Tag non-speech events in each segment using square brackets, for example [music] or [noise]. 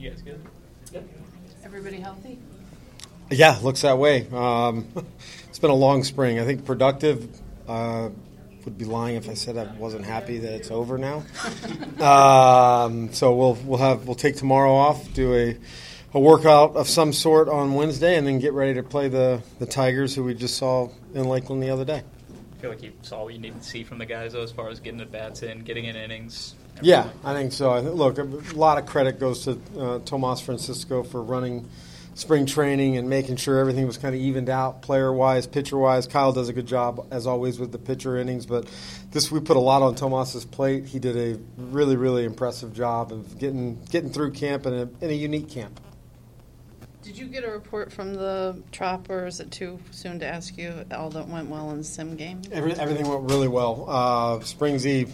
You guys good? Yep. Everybody healthy? Yeah, looks that way. Um, [laughs] it's been a long spring. I think productive. Uh, would be lying if I said I wasn't happy that it's over now. [laughs] um, so we'll we'll have we'll take tomorrow off, do a a workout of some sort on Wednesday, and then get ready to play the the Tigers, who we just saw in Lakeland the other day. I feel like you saw what you needed to see from the guys, though, as far as getting the bats in, getting in innings. Yeah, I think so. I think, look, a lot of credit goes to uh, Tomas Francisco for running spring training and making sure everything was kind of evened out player wise, pitcher wise. Kyle does a good job as always with the pitcher innings, but this we put a lot on Tomas's plate. He did a really really impressive job of getting getting through camp in a, in a unique camp. Did you get a report from the Trop, or is it too soon to ask you all that went well in the sim game? Every, everything went really well. Uh, Springsy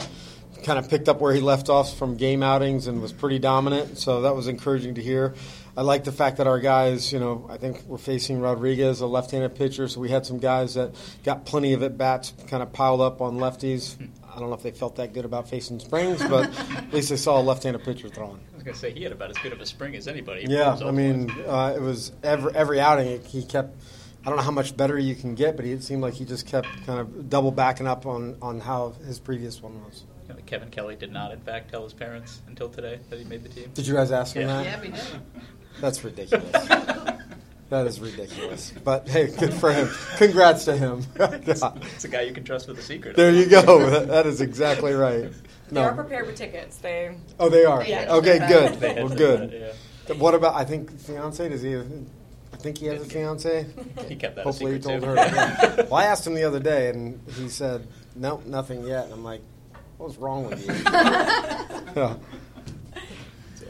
kind of picked up where he left off from game outings and was pretty dominant, so that was encouraging to hear. I like the fact that our guys, you know, I think we're facing Rodriguez, a left-handed pitcher, so we had some guys that got plenty of at bats, kind of piled up on lefties. I don't know if they felt that good about facing Springs, but at least they saw a left-handed pitcher throwing. I was gonna say he had about as good of a spring as anybody. Yeah, I mean, uh, it was every every outing he kept. I don't know how much better you can get, but it seemed like he just kept kind of double backing up on, on how his previous one was. You know, Kevin Kelly did not, in fact, tell his parents until today that he made the team. Did you guys ask him Yeah. that? Yeah, we did. That's ridiculous. that is ridiculous. But hey, good for him. Congrats to him. [laughs] It's a guy you can trust with a secret. there you go. That- that is exactly right. They are prepared with tickets. They Oh, they are. Yeah. Okay, good. They Well, to, good. yeah. What about? I think fiance. Does he? Have, I think he has a fiance. He kept that a Hopefully, he told too. her. Yeah. [laughs] Well, I asked him the other day, and he said, "No, nothing yet." And I'm like, "What's wrong with you?" [laughs] yeah.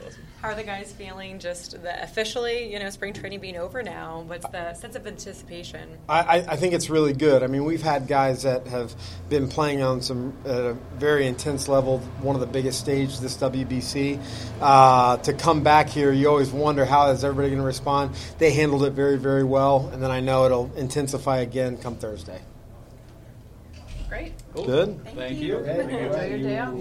Awesome. how are the guys feeling? Just the officially, you know, spring training being over now. What's the sense of anticipation? I, I I think it's really good. I mean, we've had guys that have been playing on some at a very intense level, one of the biggest stages this WBC. Uh, to come back here, you always wonder how is everybody going to respond. They handled it very, very well, and then I know it'll intensify again come Thursday. Great. Cool. Good. Thank you. Enjoy your day out.